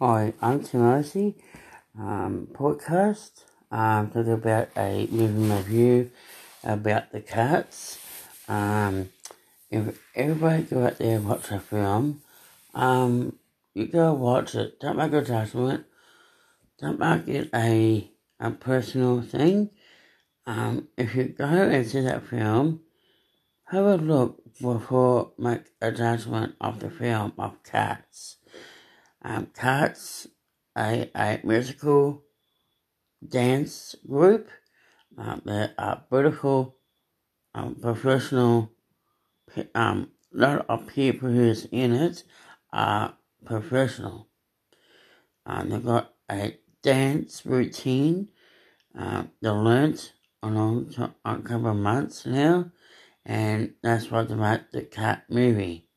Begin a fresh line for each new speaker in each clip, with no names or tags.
Hi, I'm Timothy. Um, podcast. Um, talk about a movie review about the cats. Um, if everybody go out there and watch a film, um, you go watch it. Don't make a judgment. Don't make it a a personal thing. Um, if you go and see that film, have a look before make a judgment of the film of Cats. Um, Cats, a, a musical dance group. There are beautiful, um, professional, um, lot of people who's in it are professional. Um, they've got a dance routine. Um, they learnt time, a couple of months now, and that's what about the cat movie.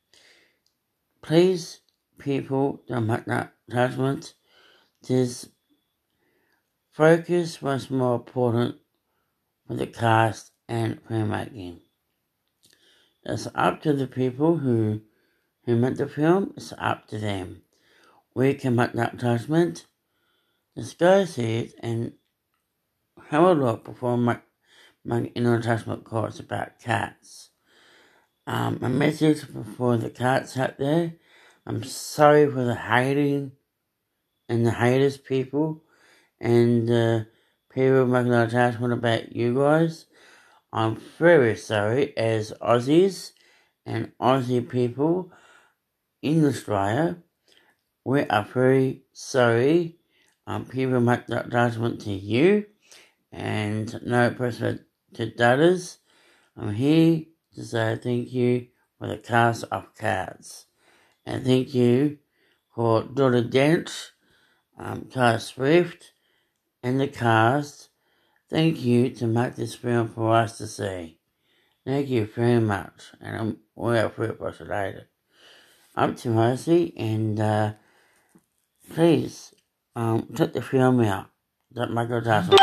Please, people, don't make that judgment. This focus was more important for the cast and filmmaking. It's up to the people who who made the film. It's up to them. We can make that judgment. Just go see it and have a look before my my inner judgment calls about cats. Um, a message for the cats out there. I'm sorry for the hating and the haters people and uh, people making a judgment about you guys. I'm very sorry as Aussies and Aussie people in Australia. We are very sorry. Um, people make that judgment to you and no person to others. I'm here to say thank you for the cast of Cats. And thank you for Donna Dent, um, Kai Swift, and the cast. Thank you to make this film for us to see. Thank you very much, and I'm well appreciated. I'm Timothy, and uh, please um, check the film out. That Michael Jackson.